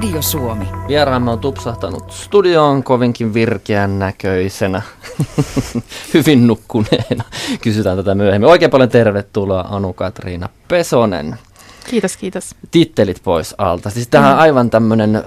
Radio Suomi. Vieraamme on tupsahtanut studioon kovinkin virkeän näköisenä, hyvin nukkuneena. Kysytään tätä myöhemmin. Oikein paljon tervetuloa Anu-Katriina Pesonen. Kiitos, kiitos. Tittelit pois alta. Siis tähän mm. aivan tämmöinen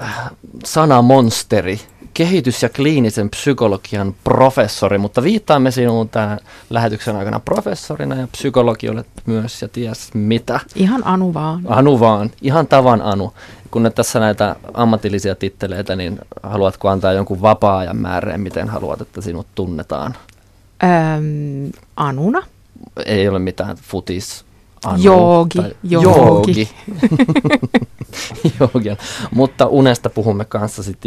sanamonsteri, kehitys- ja kliinisen psykologian professori, mutta viittaamme sinuun tämän lähetyksen aikana professorina ja psykologi olet myös ja ties mitä. Ihan Anu vaan. Anu vaan, ihan tavan Anu. Kun nyt tässä näitä ammatillisia titteleitä, niin haluatko antaa jonkun vapaa-ajan määreen, miten haluat, että sinut tunnetaan? Öm, Anuna. Ei ole mitään futis. Anu, joogi, tai, joogi. joogi. Mutta unesta puhumme kanssa, sit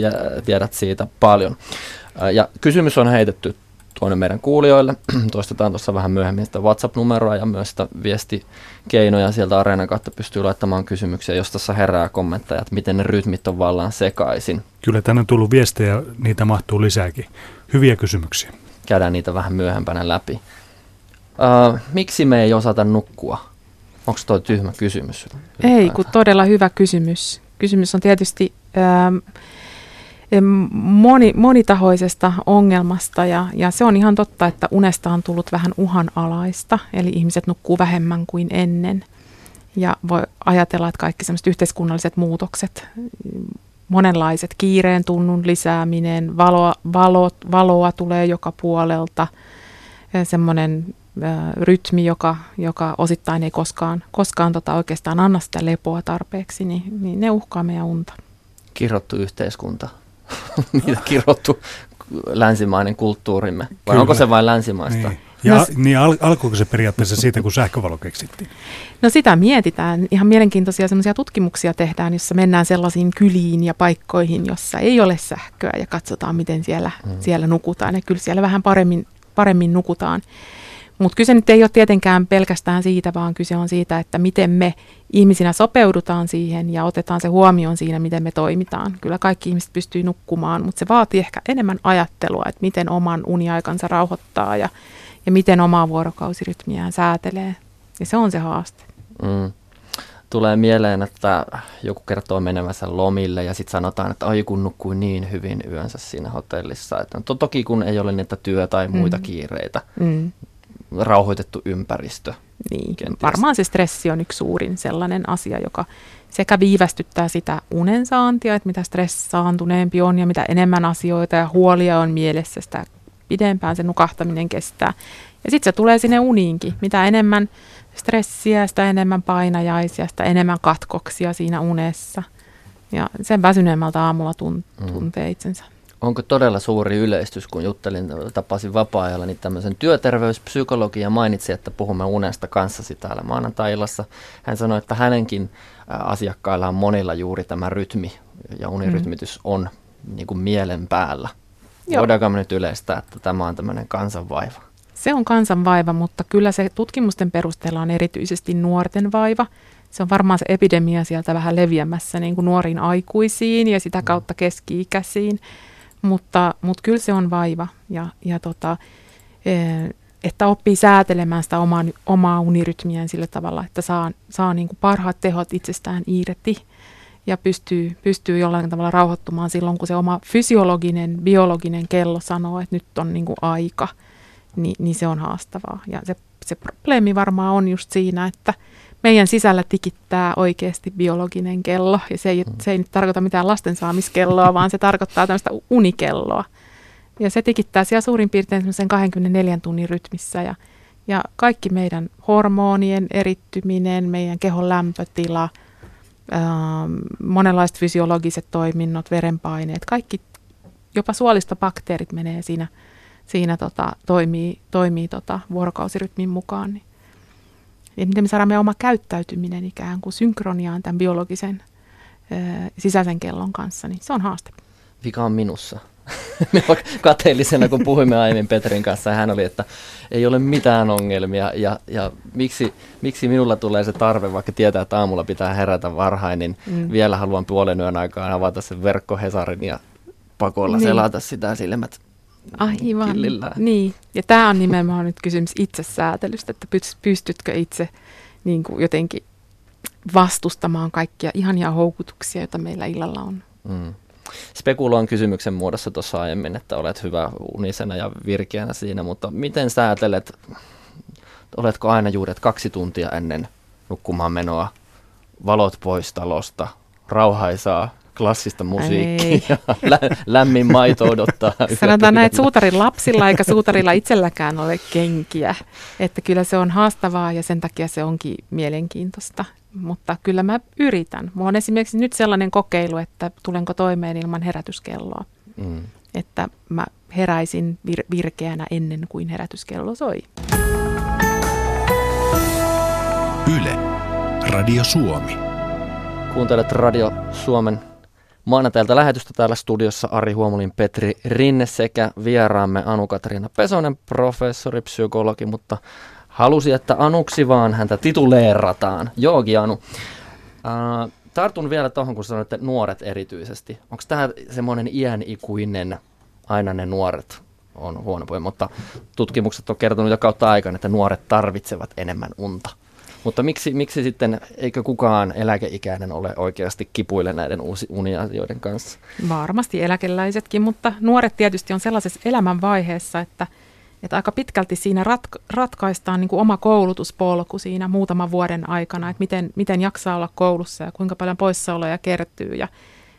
tiedät siitä paljon. Ja kysymys on heitetty tuonne meidän kuulijoille. Toistetaan tuossa vähän myöhemmin sitä WhatsApp-numeroa ja myös sitä viestikeinoja sieltä Areenan kautta pystyy laittamaan kysymyksiä, jos tässä herää kommentteja, että miten ne rytmit on vallan sekaisin. Kyllä tänne on tullut viestejä, niitä mahtuu lisääkin. Hyviä kysymyksiä. Käydään niitä vähän myöhempänä läpi. Uh, miksi me ei osata nukkua? Onko tuo tyhmä kysymys? Ei, kun todella hyvä kysymys. Kysymys on tietysti ähm, moni, monitahoisesta ongelmasta ja, ja se on ihan totta, että unesta on tullut vähän uhanalaista, eli ihmiset nukkuu vähemmän kuin ennen. Ja voi ajatella, että kaikki sellaiset yhteiskunnalliset muutokset, monenlaiset kiireen tunnun lisääminen, valoa, valo, valoa tulee joka puolelta, semmoinen rytmi, joka, joka osittain ei koskaan, koskaan tota oikeastaan anna sitä lepoa tarpeeksi, niin, niin ne uhkaa meidän unta. Kirottu yhteiskunta, niitä kirottu länsimainen kulttuurimme, vai Kyllä. onko se vain länsimaista? Niin. Ja no, niin al- alkuuko se periaatteessa siitä, kun sähkövalo keksittiin? No sitä mietitään. Ihan mielenkiintoisia semmoisia tutkimuksia tehdään, jossa mennään sellaisiin kyliin ja paikkoihin, jossa ei ole sähköä ja katsotaan, miten siellä, hmm. siellä nukutaan. Ja kyllä siellä vähän paremmin, paremmin nukutaan. Mutta kyse nyt ei ole tietenkään pelkästään siitä, vaan kyse on siitä, että miten me ihmisinä sopeudutaan siihen ja otetaan se huomioon siinä, miten me toimitaan. Kyllä kaikki ihmiset pystyy nukkumaan, mutta se vaatii ehkä enemmän ajattelua, että miten oman uniaikansa rauhoittaa ja, ja miten omaa vuorokausirytmiään säätelee. Ja se on se haaste. Mm. Tulee mieleen, että joku kertoo menevänsä lomille ja sitten sanotaan, että ai kun nukkui niin hyvin yönsä siinä hotellissa. Että to, toki kun ei ole niitä työ- tai muita mm. kiireitä, mm rauhoitettu ympäristö. Niin, kenties. varmaan se stressi on yksi suurin sellainen asia, joka sekä viivästyttää sitä unen saantia, että mitä stressaantuneempi on ja mitä enemmän asioita ja huolia on mielessä, sitä pidempään se nukahtaminen kestää. Ja sitten se tulee sinne uniinkin. Mitä enemmän stressiä, sitä enemmän painajaisia, sitä enemmän katkoksia siinä unessa. Ja sen väsyneemmältä aamulla mm. tuntee itsensä onko todella suuri yleistys, kun juttelin, tapasin vapaa-ajalla, niin tämmöisen työterveyspsykologi ja mainitsi, että puhumme unesta kanssasi täällä maanantai-illassa. Hän sanoi, että hänenkin asiakkailla on monilla juuri tämä rytmi ja unirytmitys mm. on niin kuin mielen päällä. Joo. Voidaanko me nyt yleistää, että tämä on tämmöinen kansanvaiva? Se on kansanvaiva, mutta kyllä se tutkimusten perusteella on erityisesti nuorten vaiva. Se on varmaan se epidemia sieltä vähän leviämässä niin kuin nuoriin aikuisiin ja sitä kautta keski-ikäisiin. Mutta, mutta kyllä se on vaiva ja, ja tota, e, että oppii säätelemään sitä omaa, omaa unirytmiään sillä tavalla, että saa, saa niin kuin parhaat tehot itsestään irti ja pystyy, pystyy jollain tavalla rauhoittumaan silloin, kun se oma fysiologinen, biologinen kello sanoo, että nyt on niin kuin aika, niin, niin se on haastavaa. Ja se, se probleemi varmaan on just siinä, että meidän sisällä tikittää oikeasti biologinen kello. Ja se ei, mm. se ei nyt tarkoita mitään lastensaamiskelloa, vaan se tarkoittaa tämmöistä unikelloa. Ja se tikittää siellä suurin piirtein semmoisen 24 tunnin rytmissä. Ja, ja kaikki meidän hormonien erittyminen, meidän kehon lämpötila, ähm, monenlaiset fysiologiset toiminnot, verenpaineet, kaikki, jopa suolistobakteerit menee siinä, siinä tota, toimii, toimii tota, vuorokausirytmin mukaan. Niin ja miten me saadaan meidän oma käyttäytyminen ikään kuin synkroniaan tämän biologisen sisäisen kellon kanssa, niin se on haaste. Vika on minussa. kateellisena, kun puhuimme aiemmin Petrin kanssa, hän oli, että ei ole mitään ongelmia, ja, ja miksi, miksi minulla tulee se tarve, vaikka tietää, että aamulla pitää herätä varhain, niin mm. vielä haluan puolen yön aikaan avata sen verkkohesarin ja pakolla niin. selata sitä silmät Aivan, killillään. niin. Ja tämä on nimenomaan nyt kysymys itsesäätelystä, että pystytkö itse niin kuin jotenkin vastustamaan kaikkia ihania houkutuksia, joita meillä illalla on. Mm. Spekuloin kysymyksen muodossa tuossa aiemmin, että olet hyvä unisena ja virkeänä siinä, mutta miten sä ajattelet, oletko aina juuret kaksi tuntia ennen nukkumaan menoa, valot pois talosta, rauhaisaa, klassista musiikkia, lä- lämmin maito odottaa. Sanotaan näin, että suutarin lapsilla eikä suutarilla itselläkään ole kenkiä. Että kyllä se on haastavaa ja sen takia se onkin mielenkiintoista. Mutta kyllä mä yritän. Mulla on esimerkiksi nyt sellainen kokeilu, että tulenko toimeen ilman herätyskelloa. Mm. Että mä heräisin vir- virkeänä ennen kuin herätyskello soi. Yle. Radio Suomi. Kuuntelet Radio Suomen maanantailta lähetystä täällä studiossa Ari Huomulin Petri Rinne sekä vieraamme Anu-Katriina Pesonen, professori, psykologi, mutta halusi, että Anuksi vaan häntä tituleerataan. Joogi Anu. Äh, tartun vielä tuohon, kun sanoitte nuoret erityisesti. Onko tämä semmoinen iän ikuinen, aina ne nuoret on huono puhe, mutta tutkimukset on kertonut jo kautta aikaan, että nuoret tarvitsevat enemmän unta. Mutta miksi, miksi sitten, eikö kukaan eläkeikäinen ole oikeasti kipuille näiden uusi uniasioiden kanssa? Varmasti eläkeläisetkin, mutta nuoret tietysti on sellaisessa elämänvaiheessa, että, että aika pitkälti siinä rat, ratkaistaan niin kuin oma koulutuspolku siinä muutaman vuoden aikana, että miten, miten jaksaa olla koulussa ja kuinka paljon poissaoloja kertyy ja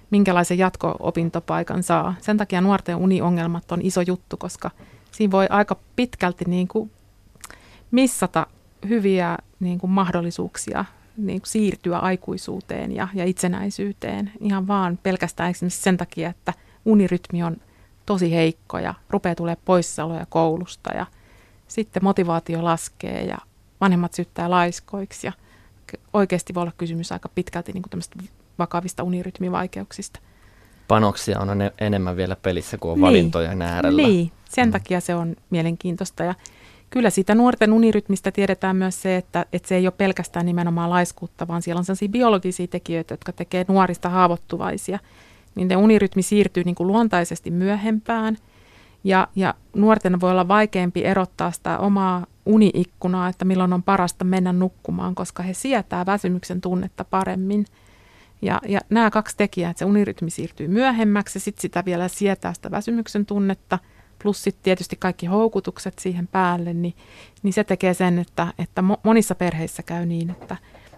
minkälaisen jatko-opintopaikan saa. Sen takia nuorten uniongelmat on iso juttu, koska siinä voi aika pitkälti niin kuin missata hyviä niin kuin mahdollisuuksia niin kuin siirtyä aikuisuuteen ja, ja itsenäisyyteen ihan vaan pelkästään esimerkiksi sen takia, että unirytmi on tosi heikko ja rupeaa tulee poissaoloja koulusta ja sitten motivaatio laskee ja vanhemmat syyttää laiskoiksi ja oikeasti voi olla kysymys aika pitkälti niin kuin vakavista unirytmivaikeuksista. Panoksia on enemmän vielä pelissä kuin on niin. valintojen äärellä. Niin, sen mm. takia se on mielenkiintoista ja kyllä siitä nuorten unirytmistä tiedetään myös se, että, että se ei ole pelkästään nimenomaan laiskuutta, vaan siellä on sellaisia biologisia tekijöitä, jotka tekee nuorista haavoittuvaisia. Niin ne unirytmi siirtyy niin kuin luontaisesti myöhempään ja, ja nuorten voi olla vaikeampi erottaa sitä omaa uniikkunaa, että milloin on parasta mennä nukkumaan, koska he sietää väsymyksen tunnetta paremmin. Ja, ja nämä kaksi tekijää, että se unirytmi siirtyy myöhemmäksi ja sitten sitä vielä sietää sitä väsymyksen tunnetta – plus sitten tietysti kaikki houkutukset siihen päälle, niin, niin se tekee sen, että, että monissa perheissä käy niin, että,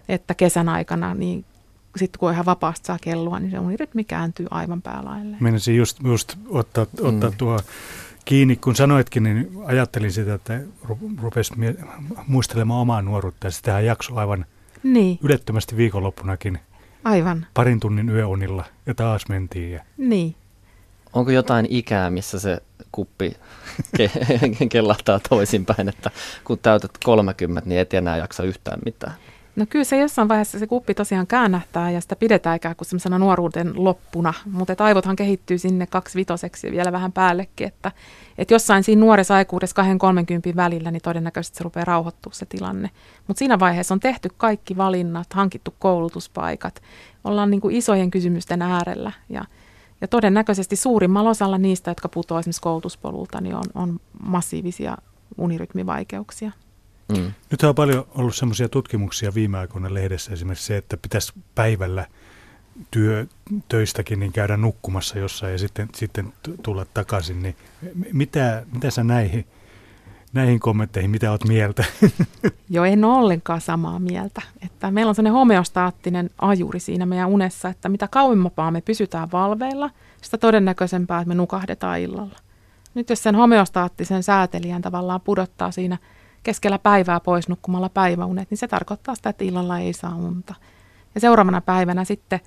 että kesän aikana niin sitten kun ihan vapaasti saa kellua, niin se unirytmi kääntyy aivan päälaille. Menisin just, just ottaa, ottaa mm. tuo kiinni, kun sanoitkin, niin ajattelin sitä, että rupesi muistelemaan omaa nuoruutta ja sitähän jakso aivan niin. ylettömästi viikonloppunakin. Aivan. Parin tunnin yöunilla ja taas mentiin. Ja... Niin. Onko jotain ikää, missä se kuppi ke- kellahtaa toisinpäin, että kun täytät 30, niin et enää jaksa yhtään mitään? No kyllä se jossain vaiheessa se kuppi tosiaan käännähtää ja sitä pidetään ikään kuin semmoisena nuoruuden loppuna, mutta aivothan kehittyy sinne kaksi vitoseksi ja vielä vähän päällekin, että, että jossain siinä nuoressa aikuudessa 2-30 välillä, niin todennäköisesti se rupeaa rauhoittua se tilanne. Mutta siinä vaiheessa on tehty kaikki valinnat, hankittu koulutuspaikat, ollaan niin kuin isojen kysymysten äärellä ja ja todennäköisesti suurimmalla osalla niistä, jotka putoavat esimerkiksi koulutuspolulta, niin on, on massiivisia unirytmivaikeuksia. Mm. Nyt on paljon ollut sellaisia tutkimuksia viime aikoina lehdessä, esimerkiksi se, että pitäisi päivällä työ, töistäkin niin käydä nukkumassa jossain ja sitten, sitten tulla takaisin. Niin mitä, mitä sä näihin näihin kommentteihin, mitä olet mieltä? Joo, en ole ollenkaan samaa mieltä. Että meillä on sellainen homeostaattinen ajuri siinä meidän unessa, että mitä kauimmapaa me pysytään valveilla, sitä todennäköisempää, että me nukahdetaan illalla. Nyt jos sen homeostaattisen säätelijän tavallaan pudottaa siinä keskellä päivää pois nukkumalla päiväunet, niin se tarkoittaa sitä, että illalla ei saa unta. Ja seuraavana päivänä sitten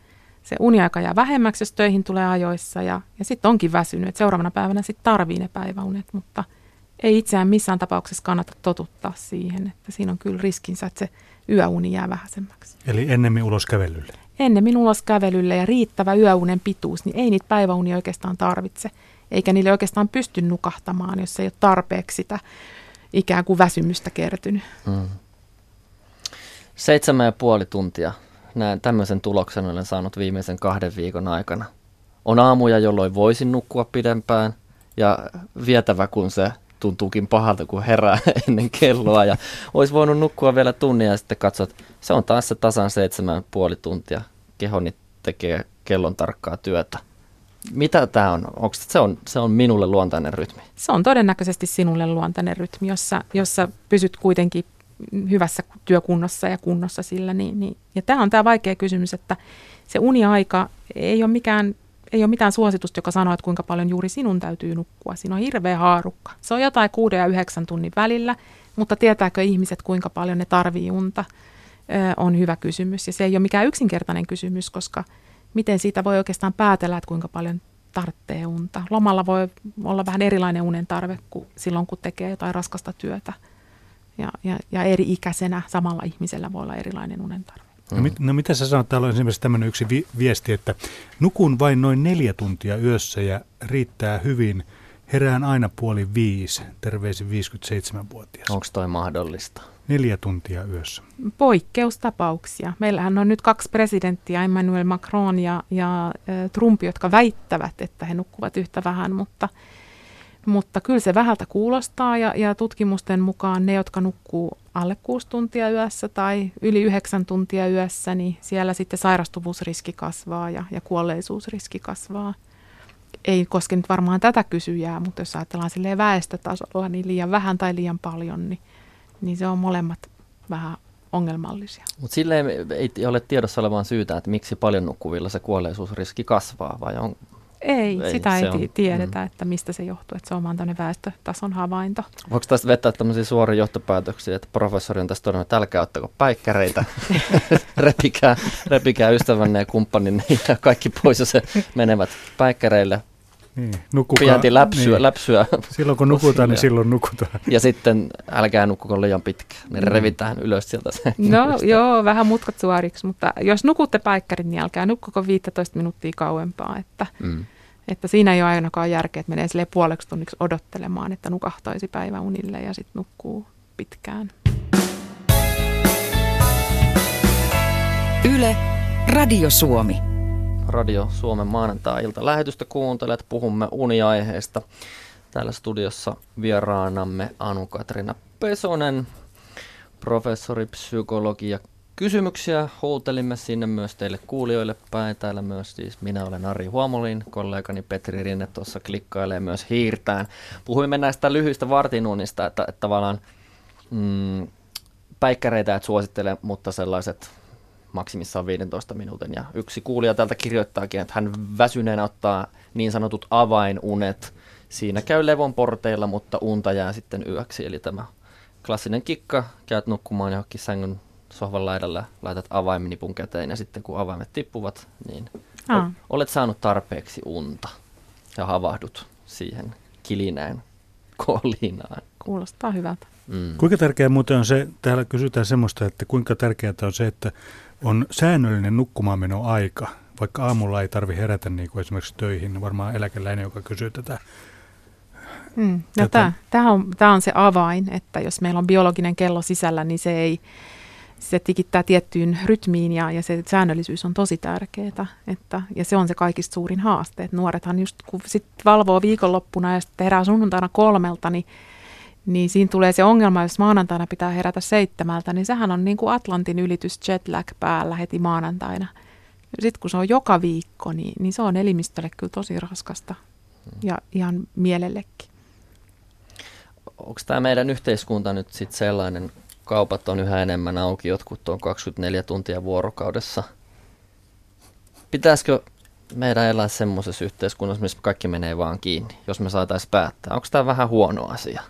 se uniaika jää vähemmäksi, jos töihin tulee ajoissa ja, ja sitten onkin väsynyt. Et seuraavana päivänä sitten tarvii ne päiväunet, mutta – ei itseään missään tapauksessa kannata totuttaa siihen, että siinä on kyllä riskinsä, että se yöuni jää vähäisemmäksi. Eli ennemmin ulos kävelylle? Ennemmin ulos kävelylle ja riittävä yöunen pituus, niin ei niitä päiväunia oikeastaan tarvitse, eikä niille oikeastaan pysty nukahtamaan, jos ei ole tarpeeksi sitä ikään kuin väsymystä kertynyt. Hmm. Seitsemän ja puoli tuntia. Näin, tämmöisen tuloksen olen saanut viimeisen kahden viikon aikana. On aamuja, jolloin voisin nukkua pidempään, ja vietävä kun se tuntuukin pahalta, kun herää ennen kelloa ja olisi voinut nukkua vielä tunnia ja sitten katsoa, että se on taas se tasan seitsemän puoli tuntia. Kehoni tekee kellon tarkkaa työtä. Mitä tämä on? Onko se on, se on minulle luontainen rytmi? Se on todennäköisesti sinulle luontainen rytmi, jossa, jossa pysyt kuitenkin hyvässä työkunnossa ja kunnossa sillä. Niin, niin. Ja tämä on tämä vaikea kysymys, että se uniaika ei ole mikään ei ole mitään suositusta, joka sanoo, että kuinka paljon juuri sinun täytyy nukkua. Siinä on hirveä haarukka. Se on jotain kuuden ja yhdeksän tunnin välillä, mutta tietääkö ihmiset, kuinka paljon ne tarvii unta, on hyvä kysymys. Ja se ei ole mikään yksinkertainen kysymys, koska miten siitä voi oikeastaan päätellä, että kuinka paljon tarvitsee unta. Lomalla voi olla vähän erilainen unen tarve kuin silloin, kun tekee jotain raskasta työtä. Ja, ja, ja eri ikäisenä samalla ihmisellä voi olla erilainen unen tarve. No, mit, no mitä sä sanot, täällä on esimerkiksi tämmöinen yksi vi- viesti, että nukun vain noin neljä tuntia yössä ja riittää hyvin. Herään aina puoli viisi, terveisin 57-vuotias. Onko toi mahdollista? Neljä tuntia yössä. Poikkeustapauksia. Meillähän on nyt kaksi presidenttiä, Emmanuel Macron ja, ja Trump, jotka väittävät, että he nukkuvat yhtä vähän, mutta – mutta kyllä se vähältä kuulostaa ja, ja tutkimusten mukaan ne, jotka nukkuu alle 6 tuntia yössä tai yli 9 tuntia yössä, niin siellä sitten sairastuvuusriski kasvaa ja, ja kuolleisuusriski kasvaa. Ei koske nyt varmaan tätä kysyjää, mutta jos ajatellaan silleen väestötasolla, niin liian vähän tai liian paljon, niin, niin se on molemmat vähän ongelmallisia. Mutta sille ei ole tiedossa olevaan syytä, että miksi paljon nukkuvilla se kuolleisuusriski kasvaa, vai on, ei, ei sitä ei on, tiedetä, mm. että mistä se johtuu, että se on vaan tämmöinen väestötason havainto. Voiko tästä vetää tämmöisiä suoria johtopäätöksiä, että professori on tästä todennut, että älkää ottako päikkäreitä, repikää, repikää ystävänne ja kumppaninne ja kaikki pois, ja se menevät päikkäreille. Niin, nukukaa, läpsyä, niin. läpsyä. Silloin kun nukutaan, niin silloin nukutaan. Ja sitten älkää nukkuko liian pitkään, niin mm. revitään ylös sieltä. Se no joo, vähän mutkat suoriksi, mutta jos nukutte päikkärit, niin älkää nukkuko 15 minuuttia kauempaa, että mm että siinä ei ole ainakaan järkeä, että menee sille puoleksi tunniksi odottelemaan, että nukahtaisi päiväunille ja sitten nukkuu pitkään. Yle, Radio Suomi. Radio Suomen maanantai-ilta lähetystä kuuntelet. Puhumme uniaiheesta. Täällä studiossa vieraanamme Anu-Katrina Pesonen, professori, psykologi ja kysymyksiä huutelimme sinne myös teille kuulijoille päin. Täällä myös siis minä olen Ari Huomolin, kollegani Petri Rinne tuossa klikkailee myös hiirtään. Puhuimme näistä lyhyistä vartinuunista, että, että tavallaan mm, päikkäreitä et suosittele, mutta sellaiset maksimissaan 15 minuutin. Ja yksi kuulija täältä kirjoittaakin, että hän väsyneenä ottaa niin sanotut avainunet. Siinä käy levon porteilla, mutta unta jää sitten yöksi. Eli tämä klassinen kikka, käyt nukkumaan johonkin sängyn sohvan laidalla, laitat avaimenipun käteen ja sitten kun avaimet tippuvat, niin Aa. olet saanut tarpeeksi unta ja havahdut siihen kilinään kolinaan. Kuulostaa hyvältä. Mm. Kuinka tärkeää muuten on se, täällä kysytään semmoista, että kuinka tärkeää on se, että on säännöllinen nukkumaanmeno aika, vaikka aamulla ei tarvi herätä niin kuin esimerkiksi töihin, varmaan eläkeläinen, joka kysyy tätä. Mm. No tämä, tämä, on, tämä on se avain, että jos meillä on biologinen kello sisällä, niin se ei, se tikittää tiettyyn rytmiin ja, ja se säännöllisyys on tosi tärkeää. Että, ja se on se kaikista suurin haaste. Että nuorethan just kun sit valvoo viikonloppuna ja sitten herää sunnuntaina kolmelta, niin, niin siinä tulee se ongelma, jos maanantaina pitää herätä seitsemältä, niin sehän on niin kuin Atlantin ylitys jetlag päällä heti maanantaina. Sitten kun se on joka viikko, niin, niin se on elimistölle kyllä tosi raskasta ja ihan mielellekin. Onko tämä meidän yhteiskunta nyt sitten sellainen kaupat on yhä enemmän auki, jotkut on 24 tuntia vuorokaudessa. Pitäisikö meidän elää semmoisessa yhteiskunnassa, missä kaikki menee vaan kiinni, jos me saataisiin päättää? Onko tämä vähän huono asia?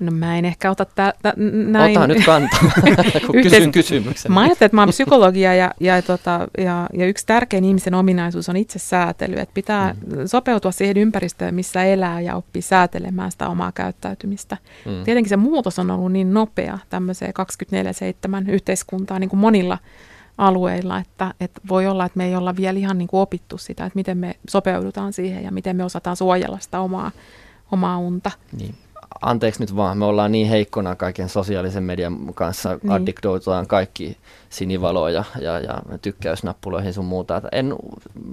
No mä en ehkä ota tä, tä, näin. Ota nyt kantaa, kun Yhteis- kysyn kysymyksen. Mä ajattelen, että mä oon psykologia ja, ja, tota, ja, ja yksi tärkein ihmisen ominaisuus on itse säätely. Että pitää mm. sopeutua siihen ympäristöön, missä elää ja oppii säätelemään sitä omaa käyttäytymistä. Mm. Tietenkin se muutos on ollut niin nopea tämmöiseen 24-7 yhteiskuntaan niin kuin monilla alueilla, että, että voi olla, että me ei olla vielä ihan niin kuin opittu sitä, että miten me sopeudutaan siihen ja miten me osataan suojella sitä omaa, omaa unta. Niin anteeksi nyt vaan, me ollaan niin heikkona kaiken sosiaalisen median kanssa, niin. addiktoitutaan kaikki sinivaloja ja, ja tykkäysnappuloihin sun muuta. En,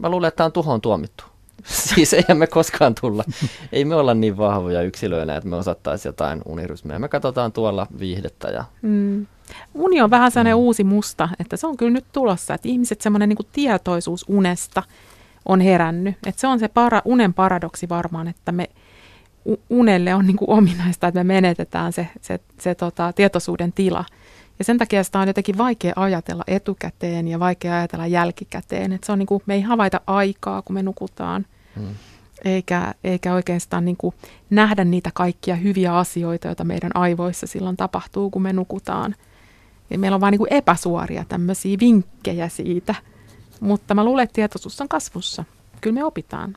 mä luulen, että tämä on tuhoon tuomittu. siis eihän me koskaan tulla. Ei me olla niin vahvoja yksilöinä, että me osattaisiin jotain unirytmiä. Me katsotaan tuolla viihdettä. Ja... Mm. Uni on vähän sellainen mm. uusi musta, että se on kyllä nyt tulossa, että ihmiset semmoinen niin tietoisuus unesta, on herännyt. Et se on se para, unen paradoksi varmaan, että me unelle on niin kuin ominaista, että me menetetään se, se, se tota, tietoisuuden tila. Ja sen takia sitä on jotenkin vaikea ajatella etukäteen ja vaikea ajatella jälkikäteen. Et se on niin kuin, me ei havaita aikaa, kun me nukutaan. Hmm eikä, eikä oikeastaan niin kuin nähdä niitä kaikkia hyviä asioita, joita meidän aivoissa silloin tapahtuu, kun me nukutaan. Ja meillä on vain niin epäsuoria tämmöisiä vinkkejä siitä, mutta mä luulen, että tietoisuus on kasvussa. Kyllä me opitaan.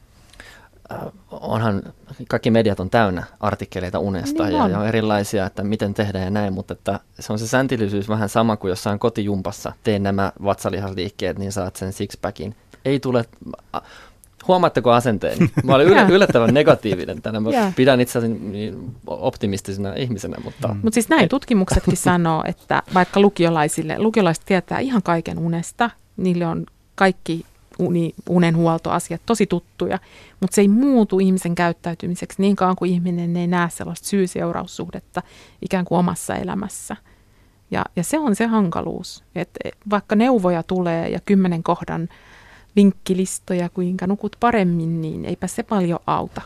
Äh, onhan, kaikki mediat on täynnä artikkeleita unesta niin ja, ja on erilaisia, että miten tehdään ja näin, mutta että se on se säntillisyys vähän sama kuin jossain kotijumpassa. Teen nämä vatsalihasliikkeet, niin saat sen sixpackin. Ei tule, Huomaatteko asenteeni? Mä olin yllättävän negatiivinen tänään. Mä yeah. pidän itseäni niin optimistisena ihmisenä. Mutta mm. Mut siis näin tutkimuksetkin sanoo, että vaikka lukiolaisille, lukiolaiset tietää ihan kaiken unesta, niille on kaikki uni, unenhuoltoasiat tosi tuttuja, mutta se ei muutu ihmisen käyttäytymiseksi niin kauan kuin ihminen ei näe sellaista syy-seuraussuhdetta ikään kuin omassa elämässä. Ja, ja se on se hankaluus, että vaikka neuvoja tulee ja kymmenen kohdan vinkkilistoja, kuinka nukut paremmin, niin eipä se paljon auta.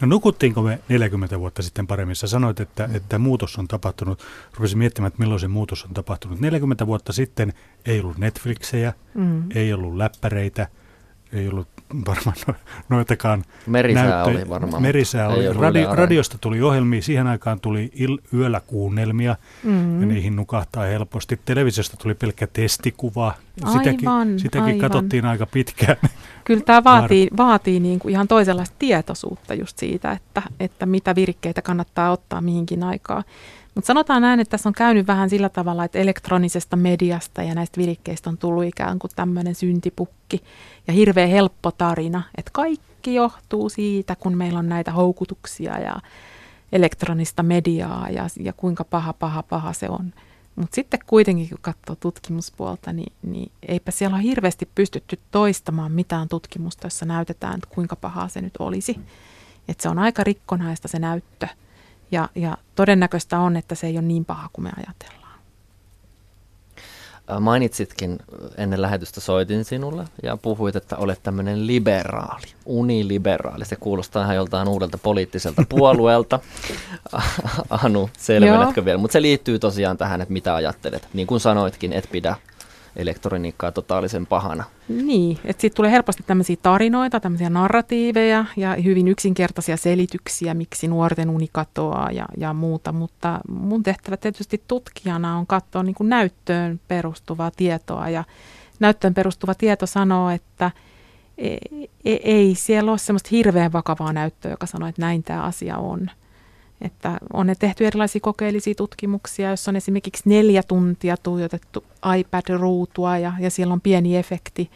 No nukuttiinko me 40 vuotta sitten paremmin? Sä sanoit, että, mm. että muutos on tapahtunut. Rupesin miettimään, että milloin se muutos on tapahtunut. 40 vuotta sitten ei ollut Netflixejä, mm. ei ollut läppäreitä, ei ollut varmaan no, noitakaan Merisää näyttö- oli varmaan. Merisää oli. Radio, radiosta tuli ohjelmia, siihen aikaan tuli il, yöllä kuunnelmia mm-hmm. ja niihin nukahtaa helposti. Televisiosta tuli pelkkä testikuva. Sitäkin, aivan, sitäkin aivan. katsottiin aika pitkään. Kyllä tämä vaatii, vaatii niin kuin ihan toisenlaista tietoisuutta just siitä, että, että mitä virkkeitä kannattaa ottaa mihinkin aikaan. Mutta sanotaan näin, että tässä on käynyt vähän sillä tavalla, että elektronisesta mediasta ja näistä virikkeistä on tullut ikään kuin tämmöinen syntipukki ja hirveän helppo tarina, että kaikki johtuu siitä, kun meillä on näitä houkutuksia ja elektronista mediaa ja, ja kuinka paha, paha, paha se on. Mutta sitten kuitenkin, kun katsoo tutkimuspuolta, niin, niin eipä siellä ole hirveästi pystytty toistamaan mitään tutkimusta, jossa näytetään, että kuinka pahaa se nyt olisi. Että se on aika rikkonaista se näyttö. Ja, ja todennäköistä on, että se ei ole niin paha kuin me ajatellaan. Mainitsitkin ennen lähetystä soitin sinulle ja puhuit, että olet tämmöinen liberaali, uniliberaali. Se kuulostaa ihan joltain uudelta poliittiselta puolueelta. Anu, selvennetkö vielä? Mutta se liittyy tosiaan tähän, että mitä ajattelet. Niin kuin sanoitkin, et pidä elektroniikkaa totaalisen pahana. Niin, että siitä tulee helposti tämmöisiä tarinoita, tämmöisiä narratiiveja ja hyvin yksinkertaisia selityksiä, miksi nuorten uni katoaa ja, ja muuta, mutta mun tehtävä tietysti tutkijana on katsoa niin kuin näyttöön perustuvaa tietoa ja näyttöön perustuva tieto sanoo, että ei, ei, ei siellä ole semmoista hirveän vakavaa näyttöä, joka sanoo, että näin tämä asia on. Että on ne tehty erilaisia kokeellisia tutkimuksia, jossa on esimerkiksi neljä tuntia tuijotettu iPad-ruutua ja, ja siellä on pieni efekti.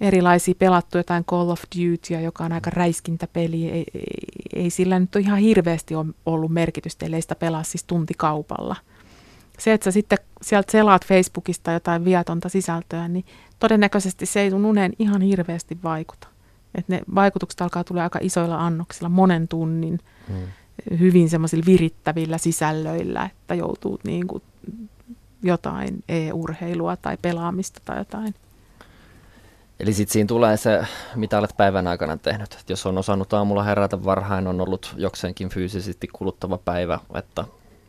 Erilaisia pelattu jotain Call of Dutyä, joka on aika räiskintäpeli. Ei, ei, ei sillä nyt ole ihan hirveästi ollut merkitystä, ellei sitä pelaa siis tuntikaupalla. Se, että sä sitten sieltä selaat Facebookista jotain viatonta sisältöä, niin todennäköisesti se ei sun uneen ihan hirveästi vaikuta. Et ne vaikutukset alkaa tulla aika isoilla annoksilla, monen tunnin. Hmm hyvin semmoisilla virittävillä sisällöillä, että joutuu niin kuin jotain e-urheilua tai pelaamista tai jotain. Eli sitten siinä tulee se, mitä olet päivän aikana tehnyt. Et jos on osannut aamulla herätä varhain, on ollut jokseenkin fyysisesti kuluttava päivä, että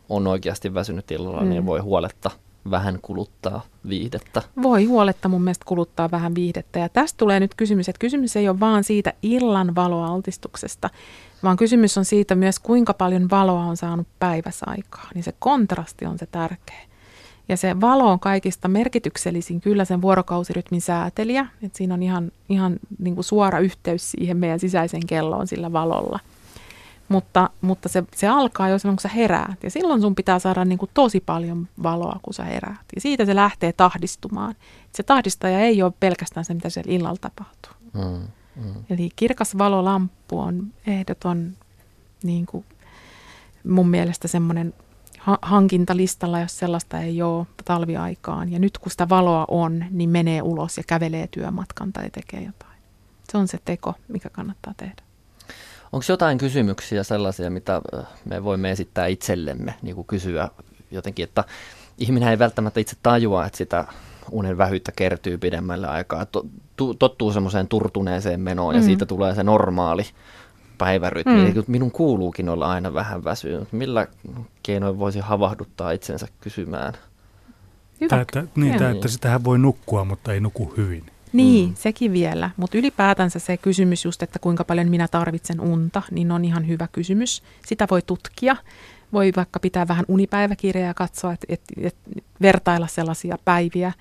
on oikeasti väsynyt illalla, niin mm. niin voi huoletta vähän kuluttaa viihdettä. Voi huoletta mun mielestä kuluttaa vähän viihdettä. Ja tästä tulee nyt kysymys, että kysymys ei ole vaan siitä illan valoaltistuksesta, vaan kysymys on siitä myös, kuinka paljon valoa on saanut päiväsaikaa. Niin se kontrasti on se tärkeä. Ja se valo on kaikista merkityksellisin kyllä sen vuorokausirytmin säätelijä. että siinä on ihan, ihan niin kuin suora yhteys siihen meidän sisäisen kelloon sillä valolla. Mutta, mutta se, se alkaa jo silloin, kun sä heräät. Ja silloin sun pitää saada niin kuin tosi paljon valoa, kun sä heräät. Ja siitä se lähtee tahdistumaan. Se tahdistaja ei ole pelkästään se, mitä siellä illalla tapahtuu. Mm. Mm. Eli kirkas valolamppu on ehdoton niin kuin mun mielestä semmoinen ha- hankintalistalla, jos sellaista ei ole talviaikaan. Ja nyt kun sitä valoa on, niin menee ulos ja kävelee työmatkan tai tekee jotain. Se on se teko, mikä kannattaa tehdä. Onko jotain kysymyksiä sellaisia, mitä me voimme esittää itsellemme, niin kuin kysyä jotenkin, että ihminen ei välttämättä itse tajua, että sitä unen vähyyttä kertyy pidemmälle aikaa, to, to, tottuu semmoiseen turtuneeseen menoon ja mm. siitä tulee se normaali päivärytmi. Mm. Minun kuuluukin olla aina vähän väsynyt. Millä keinoin voisi havahduttaa itsensä kysymään? Hyvä. Tää, että, niin, tää, että sitähän voi nukkua, mutta ei nuku hyvin. Niin, mm. sekin vielä. Mutta ylipäätänsä se kysymys just, että kuinka paljon minä tarvitsen unta, niin on ihan hyvä kysymys. Sitä voi tutkia. Voi vaikka pitää vähän unipäiväkirjaa ja katsoa, että et, et vertailla sellaisia päiviä,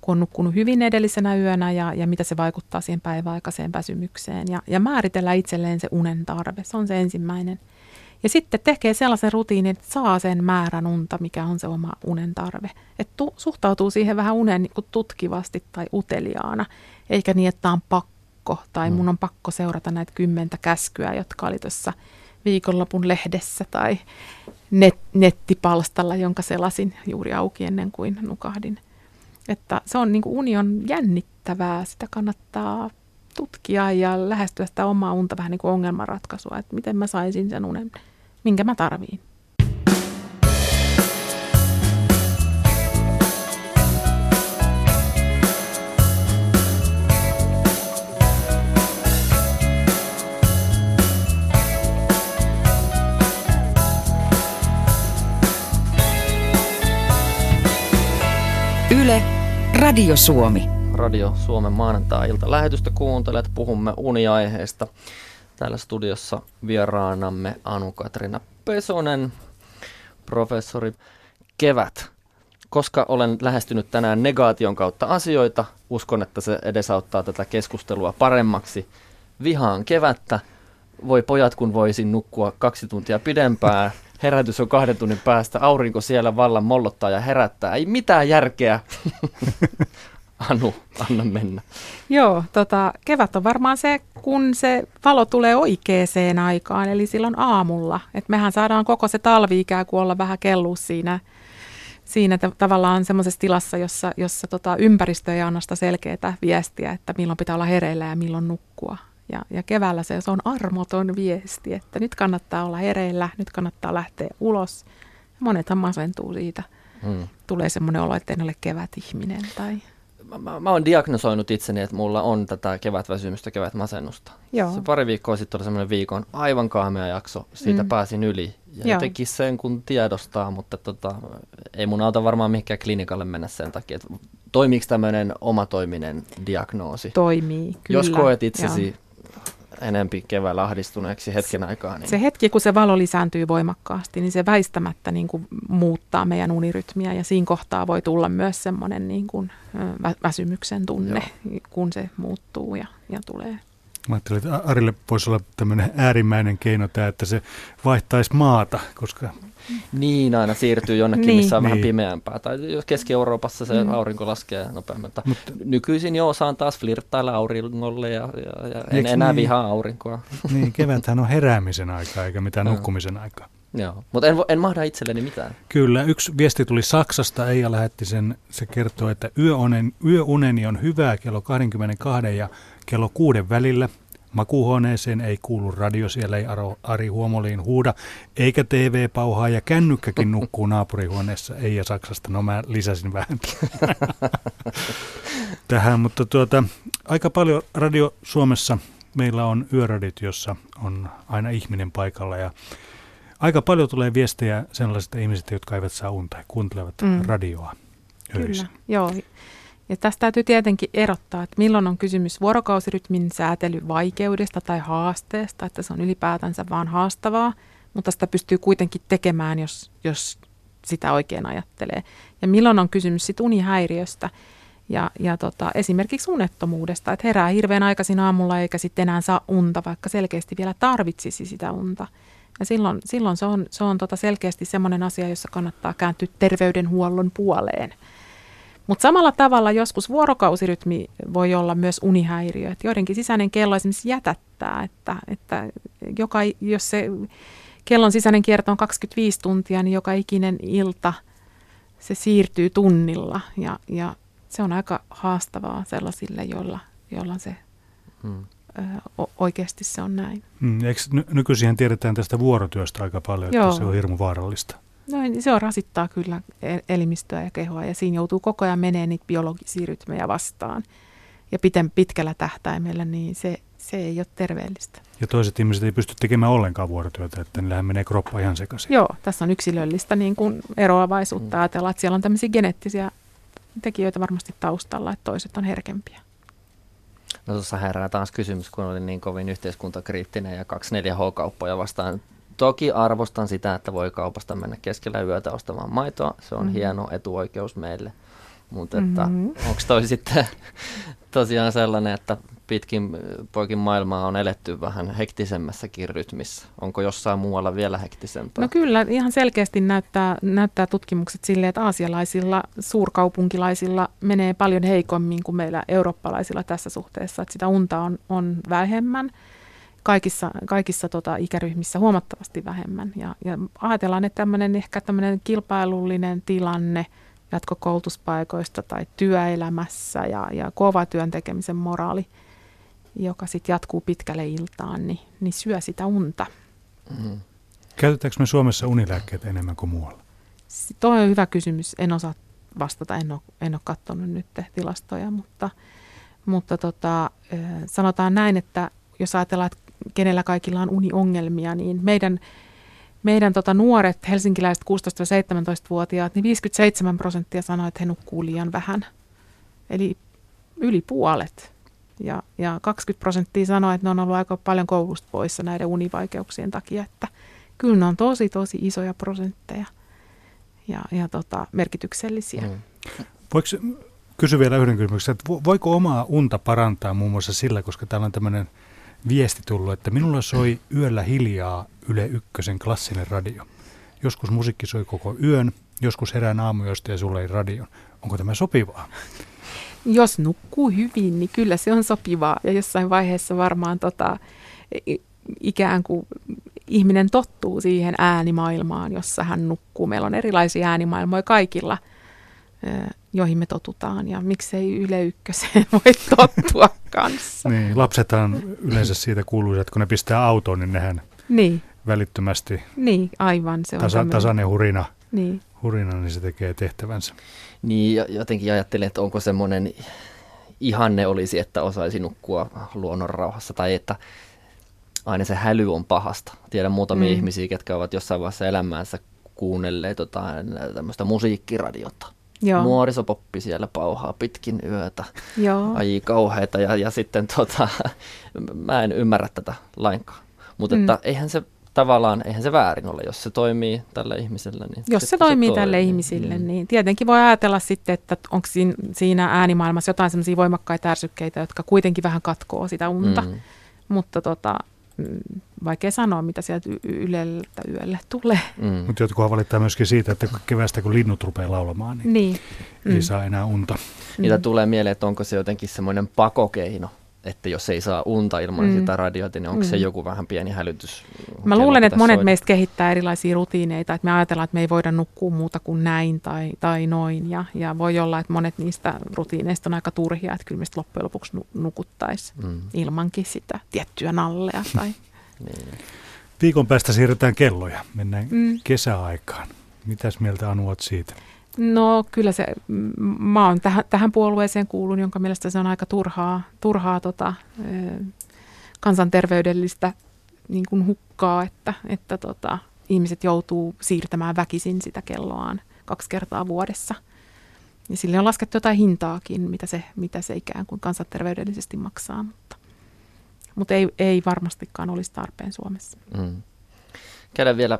kun on nukkunut hyvin edellisenä yönä ja, ja mitä se vaikuttaa siihen päiväaikaiseen väsymykseen. Ja, ja määritellä itselleen se unen tarve. Se on se ensimmäinen. Ja sitten tekee sellaisen rutiinin, että saa sen määrän unta, mikä on se oma unen tarve. Että tu, suhtautuu siihen vähän unen niin tutkivasti tai uteliaana, eikä niin, että on pakko tai mm. mun on pakko seurata näitä kymmentä käskyä, jotka oli tuossa viikonlopun lehdessä tai net, nettipalstalla, jonka selasin juuri auki ennen kuin nukahdin. Että se on niin kuin uni on jännittävää, sitä kannattaa tutkia ja lähestyä sitä omaa unta vähän niin kuin ongelmanratkaisua, että miten mä saisin sen unen minkä mä tarviin. Yle, Radio Suomi. Radio Suomen maanantai-ilta lähetystä kuuntelet. Puhumme uniaiheesta. Täällä studiossa vieraanamme Anu-Katrina Pesonen, professori Kevät. Koska olen lähestynyt tänään negaation kautta asioita, uskon, että se edesauttaa tätä keskustelua paremmaksi. Vihaan kevättä. Voi pojat, kun voisin nukkua kaksi tuntia pidempään. Herätys on kahden tunnin päästä. Aurinko siellä vallan mollottaa ja herättää. Ei mitään järkeä. Anu, anna mennä. Joo, tota, kevät on varmaan se, kun se valo tulee oikeaan aikaan, eli silloin aamulla. Et mehän saadaan koko se talvi ikään kuin olla vähän kellu siinä, siinä t- tavallaan semmoisessa tilassa, jossa, jossa tota, ympäristö ei anna sitä selkeää viestiä, että milloin pitää olla hereillä ja milloin nukkua. Ja, ja keväällä se, se on armoton viesti, että nyt kannattaa olla hereillä, nyt kannattaa lähteä ulos. Monethan masentuu siitä. Hmm. Tulee semmoinen olo, että en ole kevät-ihminen tai mä, mä oon diagnosoinut itseni, että mulla on tätä kevätväsymystä, kevätmasennusta. Joo. Se pari viikkoa sitten oli semmoinen viikon aivan kaamea jakso, siitä mm. pääsin yli. Ja Joo. jotenkin sen kun tiedostaa, mutta tota, ei mun auta varmaan mihinkään klinikalle mennä sen takia, että toimiiko tämmöinen omatoiminen diagnoosi? Toimii, kyllä. Jos koet itsesi Joo enempi keväällä ahdistuneeksi hetken aikaa. Niin... Se hetki, kun se valo lisääntyy voimakkaasti, niin se väistämättä niin kuin muuttaa meidän unirytmiä ja siinä kohtaa voi tulla myös semmoinen niin kuin väsymyksen tunne, Joo. kun se muuttuu ja, ja tulee. Mä ajattelin, että Arille voisi olla tämmöinen äärimmäinen keino tämä, että se vaihtaisi maata, koska niin, aina siirtyy jonnekin, niin. missä on niin. vähän pimeämpää. Tai jos Keski-Euroopassa se mm. aurinko laskee nopeammin. Mutta nykyisin jo osaan taas flirttailla auringolle ja, ja, ja en enää niin? vihaa aurinkoa. Niin, keväthän on heräämisen aika eikä mitään nukkumisen aikaa. Joo, mutta en, en mahda itselleni mitään. Kyllä, yksi viesti tuli Saksasta, Eija lähetti sen, se kertoo, että yöunen, yöuneni on hyvää kello 22 ja kello kuuden välillä – Makuuhuoneeseen ei kuulu radio, siellä ei Ari Huomoliin huuda, eikä TV-pauhaa ja kännykkäkin nukkuu naapurihuoneessa. Ei ja Saksasta, no mä lisäsin vähän tähän, mutta tuota, aika paljon Radio Suomessa meillä on yöradit, jossa on aina ihminen paikalla ja aika paljon tulee viestejä sellaisista ihmisistä, jotka eivät saa unta ja kuuntelevat mm. radioa öisin. Kyllä, joo. Ja tästä täytyy tietenkin erottaa, että milloin on kysymys vuorokausirytmin säätelyvaikeudesta tai haasteesta, että se on ylipäätänsä vaan haastavaa, mutta sitä pystyy kuitenkin tekemään, jos, jos sitä oikein ajattelee. Ja milloin on kysymys sit unihäiriöstä ja, ja tota, esimerkiksi unettomuudesta, että herää hirveän aikaisin aamulla eikä sitten enää saa unta, vaikka selkeästi vielä tarvitsisi sitä unta. Ja silloin, silloin se on, se on tota selkeästi sellainen asia, jossa kannattaa kääntyä terveydenhuollon puoleen. Mutta samalla tavalla joskus vuorokausirytmi voi olla myös unihäiriö. Et joidenkin sisäinen kello esimerkiksi jätättää, että, että joka, jos se kellon sisäinen kierto on 25 tuntia, niin joka ikinen ilta se siirtyy tunnilla. Ja, ja se on aika haastavaa sellaisille, joilla, joilla se hmm. ö, oikeasti se on näin. Hmm, eikö ny- nykyisin tiedetään tästä vuorotyöstä aika paljon, että Joo. se on hirmu vaarallista? No se on rasittaa kyllä elimistöä ja kehoa ja siinä joutuu koko ajan menee niitä biologisia rytmejä vastaan. Ja piten pitkällä tähtäimellä, niin se, se ei ole terveellistä. Ja toiset ihmiset ei pysty tekemään ollenkaan vuorotyötä, että niillähän menee kroppa ihan sekaisin. Joo, tässä on yksilöllistä niin kuin eroavaisuutta. Mm. Ajatellaan, että siellä on tämmöisiä geneettisiä tekijöitä varmasti taustalla, että toiset on herkempiä. No tuossa herää taas kysymys, kun oli niin kovin yhteiskuntakriittinen ja 24H-kauppoja vastaan. Toki arvostan sitä, että voi kaupasta mennä keskellä yötä ostamaan maitoa. Se on mm. hieno etuoikeus meille. Mutta mm-hmm. onko toi sitten tosiaan sellainen, että pitkin poikin maailmaa on eletty vähän hektisemmässäkin rytmissä. Onko jossain muualla vielä hektisempää? No kyllä, ihan selkeästi näyttää, näyttää tutkimukset sille, että aasialaisilla, suurkaupunkilaisilla menee paljon heikommin kuin meillä eurooppalaisilla tässä suhteessa. Että sitä unta on, on vähemmän kaikissa, kaikissa tota, ikäryhmissä huomattavasti vähemmän. Ja, ja ajatellaan, että tämmöinen ehkä tämmöinen kilpailullinen tilanne jatkokoulutuspaikoista tai työelämässä ja, ja kova työn tekemisen moraali – joka sitten jatkuu pitkälle iltaan, niin, niin syö sitä unta. Mm. Käytetäänkö me Suomessa unilääkkeitä enemmän kuin muualla? Tuo on hyvä kysymys. En osaa vastata, en ole, en ole katsonut nyt tilastoja, mutta, mutta tota, sanotaan näin, että jos ajatellaan, että kenellä kaikilla on uniongelmia, niin meidän, meidän tota nuoret helsinkiläiset 16-17-vuotiaat, niin 57 prosenttia sanoo, että he nukkuu liian vähän. Eli yli puolet ja, ja 20 prosenttia sanoi, että ne on ollut aika paljon koulusta poissa näiden univaikeuksien takia, että kyllä ne on tosi tosi isoja prosentteja ja, ja tota, merkityksellisiä. Mm. Voiko kysyä vielä yhden kysymyksen, että voiko omaa unta parantaa muun muassa sillä, koska täällä on tämmöinen viesti tullut, että minulla soi yöllä hiljaa Yle Ykkösen klassinen radio. Joskus musiikki soi koko yön, joskus herään aamujosta ja sulle ei radion. Onko tämä sopivaa? jos nukkuu hyvin, niin kyllä se on sopivaa. Ja jossain vaiheessa varmaan tota, ikään kuin ihminen tottuu siihen äänimaailmaan, jossa hän nukkuu. Meillä on erilaisia äänimaailmoja kaikilla, joihin me totutaan. Ja miksei Yle Ykköseen voi tottua kanssa. niin, lapsethan yleensä siitä kuuluu, että kun ne pistää autoon, niin nehän niin. välittömästi niin, aivan, se on tasa, tasainen hurina, niin. hurina, niin se tekee tehtävänsä. Niin jotenkin ajattelin, että onko semmoinen ihanne olisi, että osaisi nukkua luonnon rauhassa tai että aina se häly on pahasta. Tiedän muutamia mm. ihmisiä, ketkä ovat jossain vaiheessa elämäänsä kuunnelleet jotain tämmöistä musiikkiradiota. Joo. Nuorisopoppi siellä pauhaa pitkin yötä. Joo. Ai kauheita ja, ja sitten tota, mä en ymmärrä tätä lainkaan. Mutta mm. eihän se tavallaan eihän se väärin ole, jos se toimii tälle ihmiselle. Niin jos se toimii se tälle ihmisille, mm. niin tietenkin voi ajatella sitten, että onko siinä äänimaailmassa jotain sellaisia voimakkaita ärsykkeitä, jotka kuitenkin vähän katkoo sitä unta. Mm. Mutta tota, vaikea sanoa, mitä sieltä yleltä yölle tulee. Mm. Mutta jotkut valittaa myöskin siitä, että kevästä kun linnut rupeaa laulamaan, niin, niin. ei mm. saa enää unta. Niitä mm. tulee mieleen, että onko se jotenkin semmoinen pakokeino että jos ei saa unta ilman mm. sitä radioita, niin onko mm. se joku vähän pieni hälytys? Mä luulen, että monet soida? meistä kehittää erilaisia rutiineita, että me ajatellaan, että me ei voida nukkua muuta kuin näin tai, tai noin. Ja, ja voi olla, että monet niistä rutiineista on aika turhia, että kyllä me loppujen lopuksi nukuttaisiin mm. ilmankin sitä tiettyä nallea. Tai... niin. Viikon päästä siirretään kelloja, mennään mm. kesäaikaan. Mitäs mieltä Anu siitä? No kyllä se, mä oon tähän, tähän puolueeseen kuulun, jonka mielestä se on aika turhaa, turhaa tota, kansanterveydellistä niin kuin hukkaa, että, että tota, ihmiset joutuu siirtämään väkisin sitä kelloaan kaksi kertaa vuodessa. Ja sille on laskettu jotain hintaakin, mitä se, mitä se ikään kuin kansanterveydellisesti maksaa, mutta, mutta ei, ei varmastikaan olisi tarpeen Suomessa. Mm käydä vielä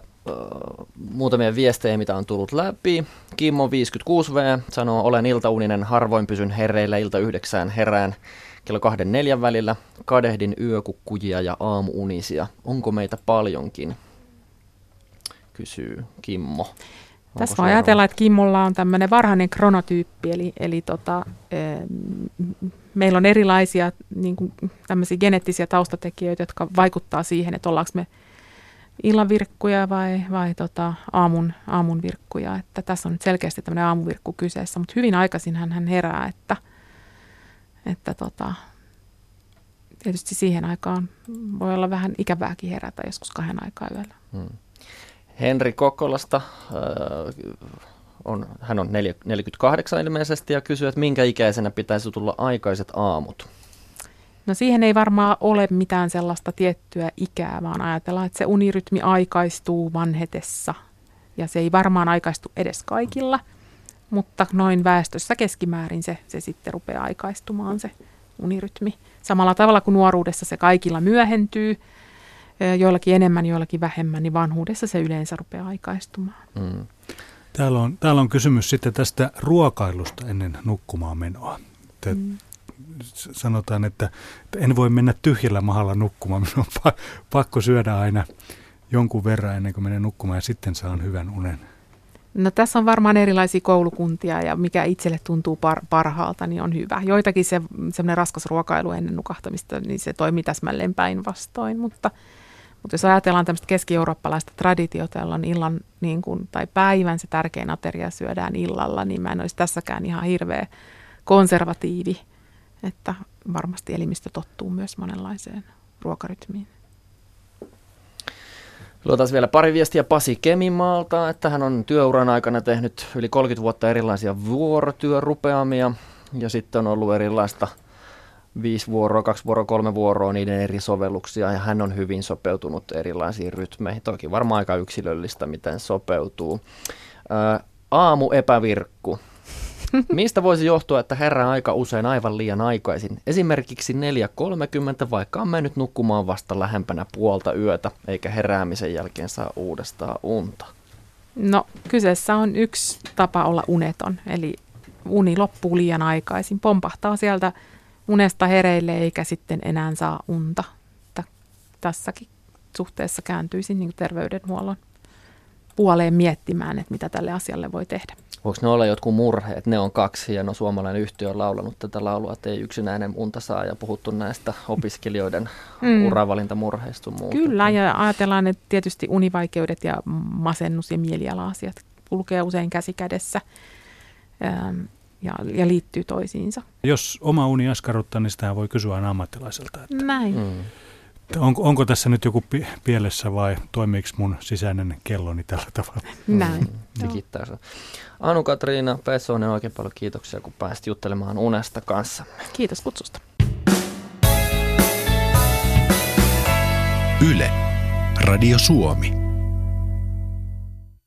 muutamia viestejä, mitä on tullut läpi. Kimmo 56V sanoo, olen iltauninen, harvoin pysyn hereillä ilta yhdeksään herään kello kahden neljän välillä. Kadehdin yökukkujia ja aamuunisia. Onko meitä paljonkin? Kysyy Kimmo. Onko Tässä voi ajatella, että Kimmolla on tämmöinen varhainen kronotyyppi, eli, eli tota, e, meillä on erilaisia niin kuin, tämmöisiä geneettisiä taustatekijöitä, jotka vaikuttaa siihen, että ollaanko me – illan virkkuja vai, vai tota, aamun, aamun virkkuja. Että tässä on nyt selkeästi tämmöinen aamuvirkku kyseessä, mutta hyvin aikaisin hän, hän herää, että, että tota, tietysti siihen aikaan voi olla vähän ikävääkin herätä joskus kahden aikaa yöllä. Hmm. Henri Kokkolasta. Äh, on, hän on 48 ilmeisesti ja kysyy, että minkä ikäisenä pitäisi tulla aikaiset aamut? No siihen ei varmaan ole mitään sellaista tiettyä ikää, vaan ajatellaan, että se unirytmi aikaistuu vanhetessa. Ja se ei varmaan aikaistu edes kaikilla, mutta noin väestössä keskimäärin se, se sitten rupeaa aikaistumaan se unirytmi. Samalla tavalla kuin nuoruudessa se kaikilla myöhentyy, joillakin enemmän, joillakin vähemmän, niin vanhuudessa se yleensä rupeaa aikaistumaan. Mm. Täällä on, täällä on kysymys sitten tästä ruokailusta ennen nukkumaan menoa. Te, mm. Sanotaan, että, että en voi mennä tyhjällä mahalla nukkumaan. Minun on pakko syödä aina jonkun verran ennen kuin menen nukkumaan ja sitten saan hyvän unen. No tässä on varmaan erilaisia koulukuntia ja mikä itselle tuntuu par- parhaalta, niin on hyvä. Joitakin se semmoinen raskas ruokailu ennen nukahtamista, niin se toimii täsmälleen päinvastoin, mutta, mutta jos ajatellaan tämmöistä keski-eurooppalaista traditiota, jolla on illan niin kuin, tai päivän se tärkein ateria syödään illalla, niin mä en olisi tässäkään ihan hirveä konservatiivi, että varmasti elimistö tottuu myös monenlaiseen ruokarytmiin. Luotaan vielä pari viestiä Pasi Kemimaalta, että hän on työuran aikana tehnyt yli 30 vuotta erilaisia vuorotyörupeamia ja sitten on ollut erilaista viisi vuoroa, kaksi vuoroa, kolme vuoroa, niiden eri sovelluksia ja hän on hyvin sopeutunut erilaisiin rytmeihin. Toki varmaan aika yksilöllistä, miten sopeutuu. Ää, aamu epävirkku. Mistä voisi johtua, että herää aika usein aivan liian aikaisin? Esimerkiksi 4.30, vaikka on mennyt nukkumaan vasta lähempänä puolta yötä, eikä heräämisen jälkeen saa uudestaan unta. No, kyseessä on yksi tapa olla uneton, eli uni loppuu liian aikaisin. Pompahtaa sieltä unesta hereille eikä sitten enää saa unta. Tässäkin suhteessa kääntyisin niin terveydenhuollon puoleen miettimään, että mitä tälle asialle voi tehdä. Voiko ne olla jotkut murheet? Ne on kaksi ja no suomalainen yhtiö on laulanut tätä laulua, että ei yksinäinen unta saa ja puhuttu näistä opiskelijoiden mm. uravalintamurheista muuta. Kyllä ja ajatellaan, että tietysti univaikeudet ja masennus ja mieliala-asiat kulkee usein käsi kädessä ähm, ja, ja liittyy toisiinsa. Jos oma uni askarruttaa, niin sitä voi kysyä aina ammattilaiselta. Että... Näin. Mm. Onko, onko tässä nyt joku pielessä vai toimiiko mun sisäinen kelloni tällä tavalla? Näin. Mm, digittää Anu-Katriina Pessonen, oikein paljon kiitoksia, kun pääsit juttelemaan unesta kanssa. Kiitos kutsusta. Yle, Radio Suomi.